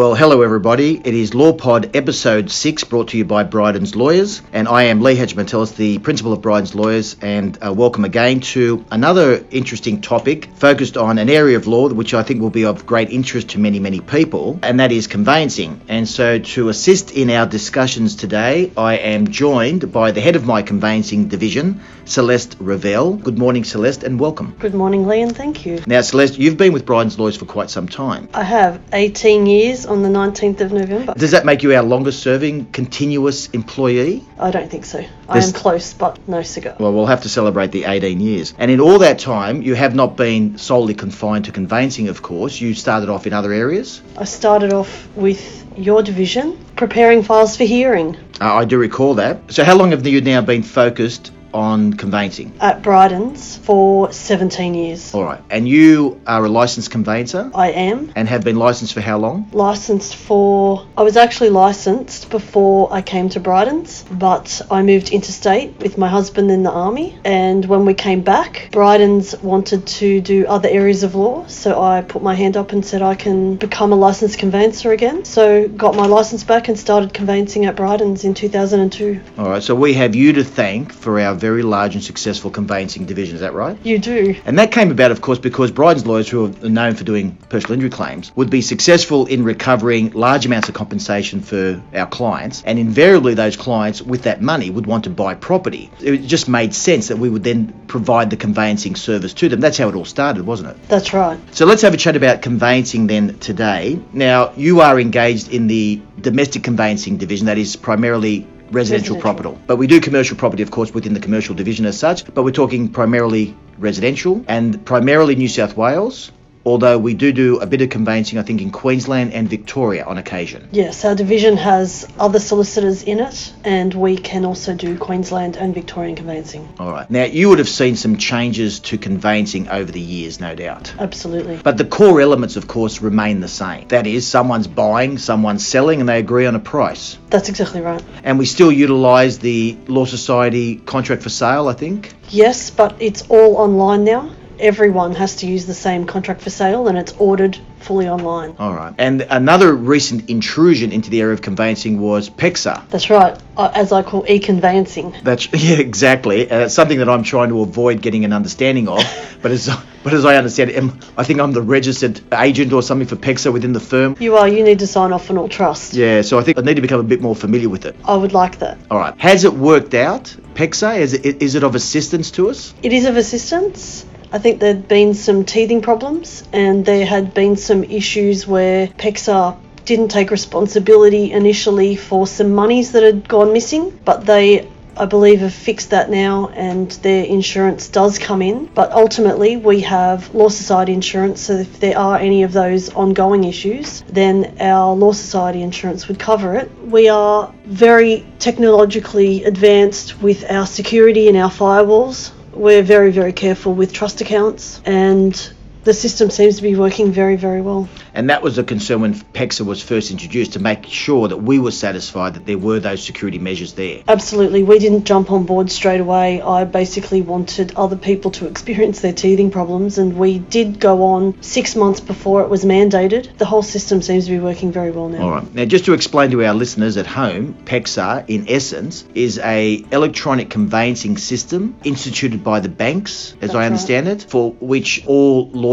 Well, hello everybody. It is LawPod episode 6 brought to you by Bryden's Lawyers and I am Lee Hagipantelis, the principal of Bryden's Lawyers and uh, welcome again to another interesting topic focused on an area of law which I think will be of great interest to many, many people and that is conveyancing. And so to assist in our discussions today, I am joined by the head of my conveyancing division, Celeste Ravel. Good morning, Celeste, and welcome. Good morning, Lee, and thank you. Now, Celeste, you've been with Bryden's Lawyers for quite some time. I have 18 years on the 19th of November. Does that make you our longest serving continuous employee? I don't think so. I am close, but no cigar. Well, we'll have to celebrate the 18 years. And in all that time, you have not been solely confined to conveyancing, of course. You started off in other areas. I started off with your division, preparing files for hearing Uh, I do recall that. So, how long have you now been focused on conveyancing? at Bryden's for 17 years. All right. And you are a licensed conveyancer I am and have been licensed for how long? licensed for. I was actually licensed before I came to Bryden's, but I moved interstate with my husband in the army. And when we came back, Bryden's wanted to do other areas of law, so I put my hand up and said I can become a licensed conveyancer again. So got my license back and started conveyancing at Bryden's in 2002. All right. So, we have you to thank for our very large and successful conveyancing division. Is that right? You do. And that came about, of course, because Bryden's lawyers, who are known for doing personal injury claims, would be successful in recovering large amounts of compensation for our clients. And invariably, those clients with that money would want to buy property. It just made sense that we would then provide the conveyancing service to them. That's how it all started, wasn't it? That's right. So let's have a chat about conveyancing then today. Now, you are engaged in the domestic conveyancing division, that is primarily residential, Residential. property. But we do commercial property, of course, within the commercial division as such, but we're talking primarily residential and primarily New South Wales. Although we do do a bit of conveyancing, I think, in Queensland and Victoria on occasion. Yes, our division has other solicitors in it, and we can also do Queensland and Victorian conveyancing. All right. Now, you would have seen some changes to conveyancing over the years, no doubt. Absolutely. But the core elements, of course, remain the same. That is, someone's buying, someone's selling, and they agree on a price. That's exactly right. And we still utilise the Law Society contract for sale, I think. Yes, but it's all online now. Everyone has to use the same contract for sale, and it's ordered fully online. All right. And another recent intrusion into the area of conveyancing was PEXA. That's right, as I call e-conveyancing. That's yeah, exactly. Uh, it's something that I'm trying to avoid getting an understanding of. but as but as I understand it, I think I'm the registered agent or something for PEXA within the firm. You are. You need to sign off on all trust. Yeah. So I think I need to become a bit more familiar with it. I would like that. All right. Has it worked out? PEXA is it, is it of assistance to us? It is of assistance. I think there'd been some teething problems, and there had been some issues where PEXA didn't take responsibility initially for some monies that had gone missing, but they, I believe, have fixed that now, and their insurance does come in. But ultimately, we have Law Society insurance, so if there are any of those ongoing issues, then our Law Society insurance would cover it. We are very technologically advanced with our security and our firewalls we're very, very careful with trust accounts, and the system seems to be working very, very well. And that was a concern when PEXA was first introduced to make sure that we were satisfied that there were those security measures there. Absolutely, we didn't jump on board straight away. I basically wanted other people to experience their teething problems, and we did go on six months before it was mandated. The whole system seems to be working very well now. All right. Now, just to explain to our listeners at home, PEXA, in essence, is a electronic conveyancing system instituted by the banks, as That's I right. understand it, for which all lawyers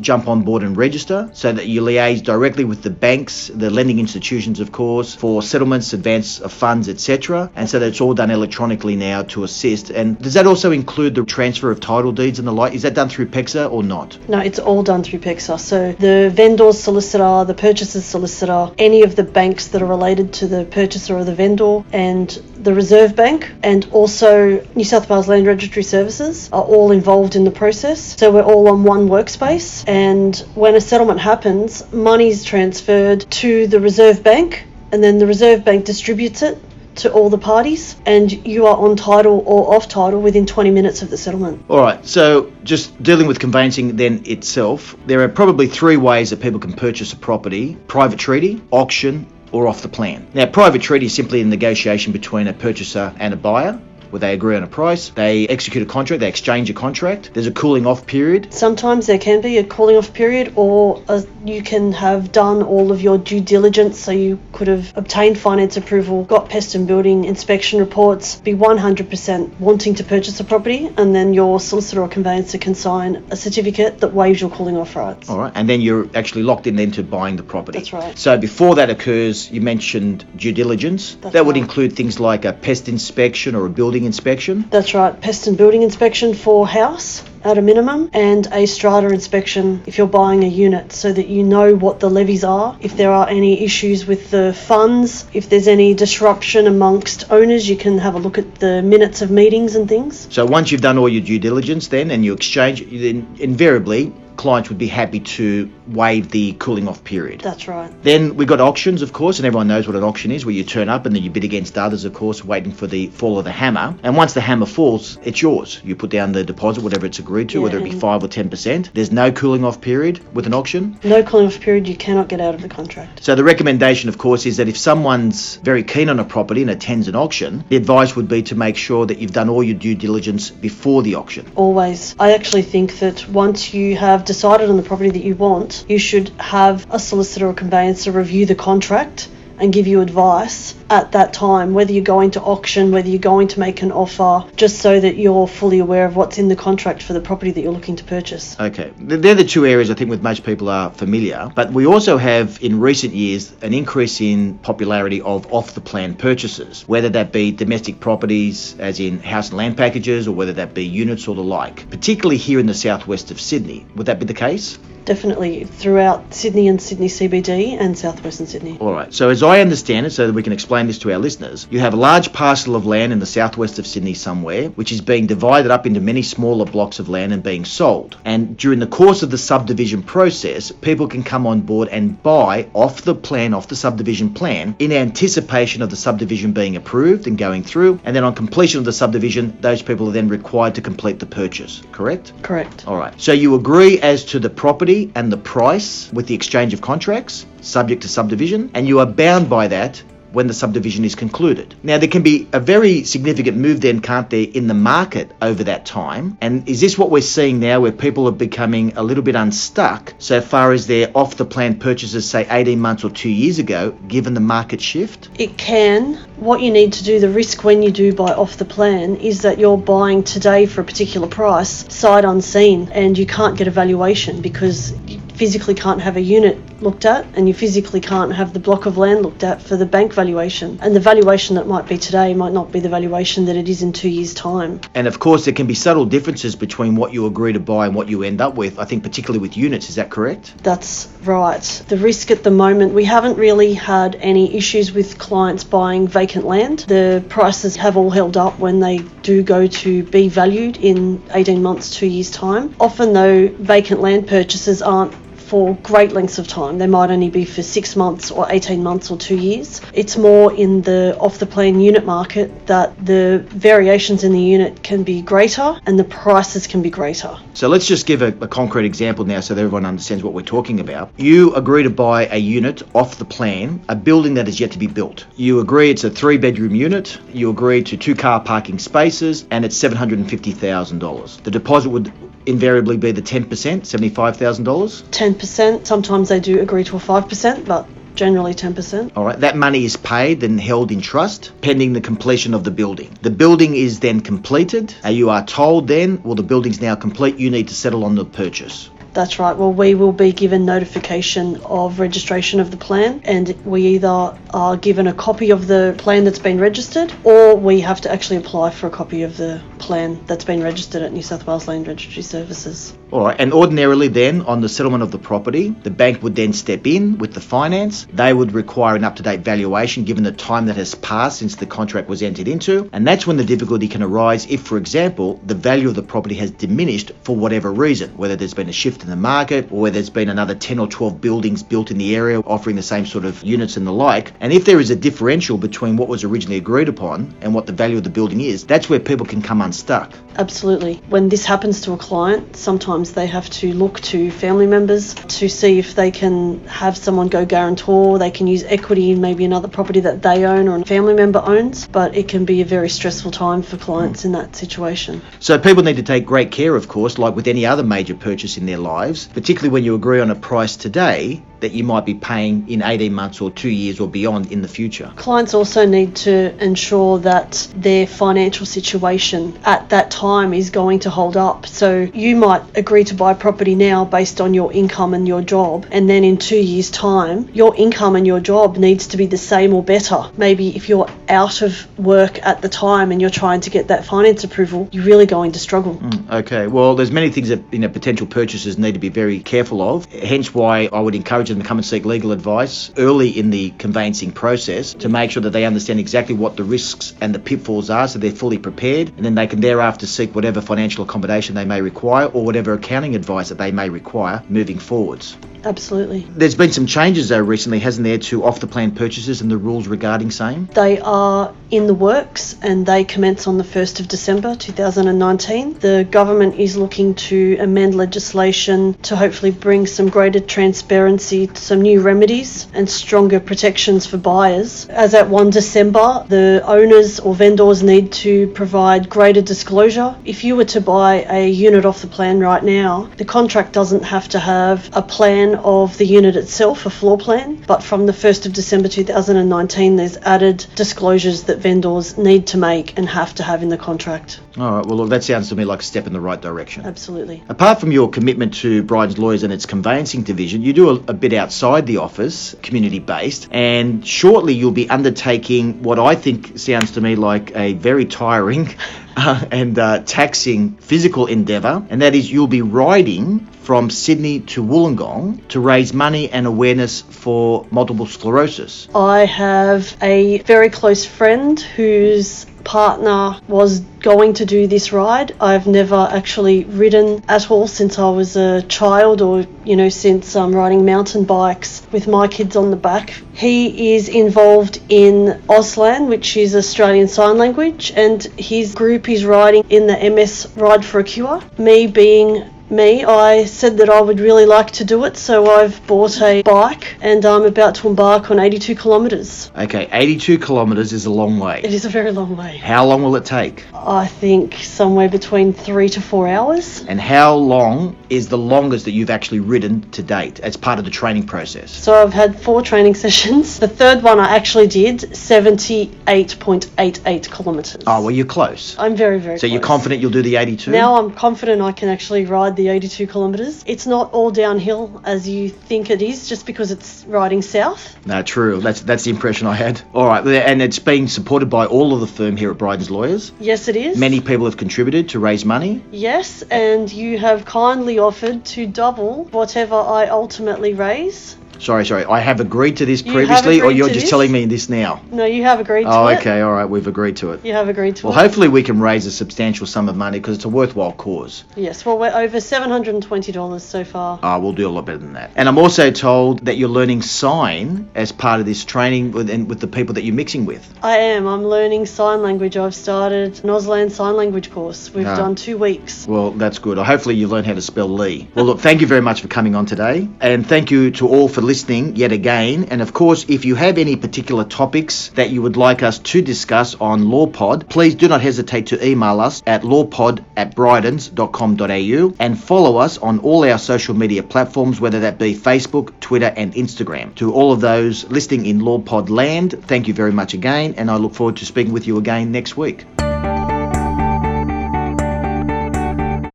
jump on board and register, so that you liaise directly with the banks, the lending institutions, of course, for settlements, advance of funds, etc. And so that it's all done electronically now to assist. And does that also include the transfer of title deeds and the like? Is that done through PEXA or not? No, it's all done through PEXA. So the vendor's solicitor, the purchaser's solicitor, any of the banks that are related to the purchaser or the vendor, and the Reserve Bank, and also New South Wales Land Registry Services are all involved in the process. So we're all on one workspace, and when a settlement happens, money's transferred to the Reserve Bank, and then the Reserve Bank distributes it to all the parties, and you are on title or off title within 20 minutes of the settlement. All right, so just dealing with conveyancing then itself, there are probably three ways that people can purchase a property private treaty, auction, or off the plan. Now, private treaty is simply a negotiation between a purchaser and a buyer. Where they agree on a price, they execute a contract, they exchange a contract. There's a cooling off period. Sometimes there can be a cooling off period, or a, you can have done all of your due diligence, so you could have obtained finance approval, got pest and building inspection reports, be 100% wanting to purchase a property, and then your solicitor or conveyancer can sign a certificate that waives your cooling off rights. All right, and then you're actually locked in then to buying the property. That's right. So before that occurs, you mentioned due diligence. That's that would right. include things like a pest inspection or a building inspection. That's right, pest and building inspection for house at a minimum, and a strata inspection if you're buying a unit so that you know what the levies are. If there are any issues with the funds, if there's any disruption amongst owners, you can have a look at the minutes of meetings and things. So once you've done all your due diligence, then and you exchange, then invariably clients would be happy to waive the cooling off period. That's right. Then we've got auctions, of course, and everyone knows what an auction is, where you turn up and then you bid against others, of course, waiting for the fall of the hammer. And once the hammer falls, it's yours. You put down the deposit, whatever it's agreed to, Yeah, whether it be and- five or ten percent. There's no cooling off period with an auction. No cooling off period, you cannot get out of the contract. So the recommendation, of course, is that if someone's very keen on a property and attends an auction, the advice would be to make sure that you've done all your due diligence before the auction. Always. I actually think that once you have decided on the property that you want, you should have a solicitor or conveyancer review the contract and give you advice at that time, whether you're going to auction, whether you're going to make an offer, just so that you're fully aware of what's in the contract for the property that you're looking to purchase. Okay, Th- they're the two areas I think with most people are familiar. But we also have in recent years an increase in popularity of off the plan purchases, whether that be domestic properties, as in house and land packages, or whether that be units or the like, particularly here in the southwest of Sydney. Would that be the case? Definitely throughout Sydney and Sydney CBD and southwestern Sydney. All right. So as I understand it, so that we can explain this to our listeners, you have a large parcel of land in the southwest of Sydney somewhere, which is being divided up into many smaller blocks of land and being sold. And during the course of the subdivision process, people can come on board and buy off the plan, off the subdivision plan, in anticipation of the subdivision being approved and going through. And then on completion of the subdivision, those people are then required to complete the purchase. Correct? Correct. All right. So you agree as to the property and the price with the exchange of contracts, subject to subdivision, and you are bound by that when the subdivision is concluded. Now, there can be a very significant move then, can't there, in the market over that time? And is this what we're seeing now where people are becoming a little bit unstuck so far as their off the plan purchases, say 18 months or two years ago, given the market shift? It can. What you need to do, the risk when you do buy off the plan, is that you're buying today for a particular price, sight unseen, and you can't get a valuation because you physically can't have a unit looked at and you physically can't have the block of land looked at for the bank valuation. And the valuation that might be today might not be the valuation that it is in two years' time. And of course, there can be subtle differences between what you agree to buy and what you end up with, I think, particularly with units. Is that correct? That's right. The risk at the moment, we haven't really had any issues with clients buying vacant land. The prices have all held up when they do go to be valued in 18 months, two years' time. Often, though, vacant land purchases aren't for great lengths of time. They might only be for six months or 18 months or two years. It's more in the off the plan unit market that the variations in the unit can be greater and the prices can be greater. So let's just give a, a concrete example now so that everyone understands what we're talking about. You agree to buy a unit off the plan, a building that is yet to be built. You agree it's a three bedroom unit, you agree to two car parking spaces, and it's $750,000. The deposit would invariably be the 10%, $75,000. 10%. Sometimes they do agree to a 5%, but generally 10%. All right, that money is paid and held in trust pending the completion of the building. The building is then completed. and You are told then, well, the building's now complete, you need to settle on the purchase. That's right. Well, we will be given notification of registration of the plan, and we either are given a copy of the plan that's been registered, or we have to actually apply for a copy of the plan that's been registered at New South Wales Land Registry Services. All right, and ordinarily then on the settlement of the property, the bank would then step in with the finance. They would require an up-to-date valuation given the time that has passed since the contract was entered into, and that's when the difficulty can arise if, for example, the value of the property has diminished for whatever reason, whether there's been a shift in the market or whether there's been another 10 or 12 buildings built in the area offering the same sort of units and the like. And if there is a differential between what was originally agreed upon and what the value of the building is, that's where people can come unstuck. Absolutely. When this happens to a client, sometimes they have to look to family members to see if they can have someone go guarantor, they can use equity in maybe another property that they own or a family member owns, but it can be a very stressful time for clients in that situation. So people need to take great care, of course, like with any other major purchase in their lives, particularly when you agree on a price today that you might be paying in 18 months or two years or beyond in the future. Clients also need to ensure that their financial situation at that time is going to hold up. So you might agree to buy property now based on your income and your job, and then in two years' time, your income and your job needs to be the same or better. Maybe if you're out of work at the time and you're trying to get that finance approval, you're really going to struggle. Mm, okay, well, there's many things that you know potential purchasers need to be very careful of. Hence, why I would encourage them to come and seek legal advice early in the conveyancing process to make sure that they understand exactly what the risks and the pitfalls are so they're fully prepared and then they can thereafter seek whatever financial accommodation they may require or whatever accounting advice that they may require moving forwards. Absolutely. There's been some changes though recently, hasn't there, to off the plan purchases and the rules regarding same? They are in the works and they commence on the 1st of December 2019. The government is looking to amend legislation to hopefully bring some greater transparency, some new remedies, and stronger protections for buyers. As at 1 December, the owners or vendors need to provide greater disclosure. If you were to buy a unit off the plan right now, the contract doesn't have to have a plan of the unit itself, a floor plan, but from the 1st of December 2019, there's added disclosures that vendors need to make and have to have in the contract. All right, well, look, that sounds to me like a step in the right direction. Absolutely. Apart from your commitment to Bryden's Lawyers and its conveyancing division, you do a, a bit outside the office, community based, and shortly you'll be undertaking what I think sounds to me like a very tiring uh, and uh, taxing physical endeavour, and that is you'll be riding from Sydney to Wollongong to raise money and awareness for multiple sclerosis. I have a very close friend whose partner was going to do this ride. I've never actually ridden at all since I was a child or, you know, since I'm um, riding mountain bikes with my kids on the back. He is involved in Auslan, which is Australian Sign Language, and his group is riding in the MS Ride for a Cure. Me being me, I said that I would really like to do it, so I've bought a bike and I'm about to embark on 82 kilometres. Okay, 82 kilometres is a long way. It is a very long way. How long will it take? I think somewhere between three to four hours. And how long is the longest that you've actually ridden to date as part of the training process? So I've had four training sessions. The third one I actually did 78.88 kilometres. Oh, well, you're close. I'm very, very So close. you're confident you'll do the 82? Now I'm confident I can actually ride the 82 kilometres. It's not all downhill as you think it is just because it's riding south. No, true. That's that's the impression I had. All right, and it's being supported by all of the firm here at Bryden's Lawyers. Yes, it is. Many people have contributed to raise money. Yes, and you have kindly offered to double whatever I ultimately raise. Sorry, sorry. I have agreed to this You previously, or you're just this? telling me this now? No, you have agreed to Oh, it. Oh, okay. All right. We've agreed to it. You have agreed to Well, it. Well, hopefully we can raise a substantial sum of money because it's a worthwhile cause. Yes, well, we're over $720 so far. Ah, we'll do a lot better than that. And I'm also told that you're learning sign as part of this training with, and with the people that you're mixing with. I am. I'm learning sign language. I've started an Auslan sign language course. We've Ah. done two weeks. Well, that's good. Hopefully you've learned how to spell Lee. Well, look, thank you very much for coming on today. And thank you to all for listening yet again. And of course, if you have any particular topics that you would like us to discuss on LawPod, please do not hesitate to email us at lawpod at brydens.com.au and follow us on all our social media platforms, whether that be Facebook, Twitter, and Instagram. To all of those listening in LawPod land, thank you very much again. And I look forward to speaking with you again next week.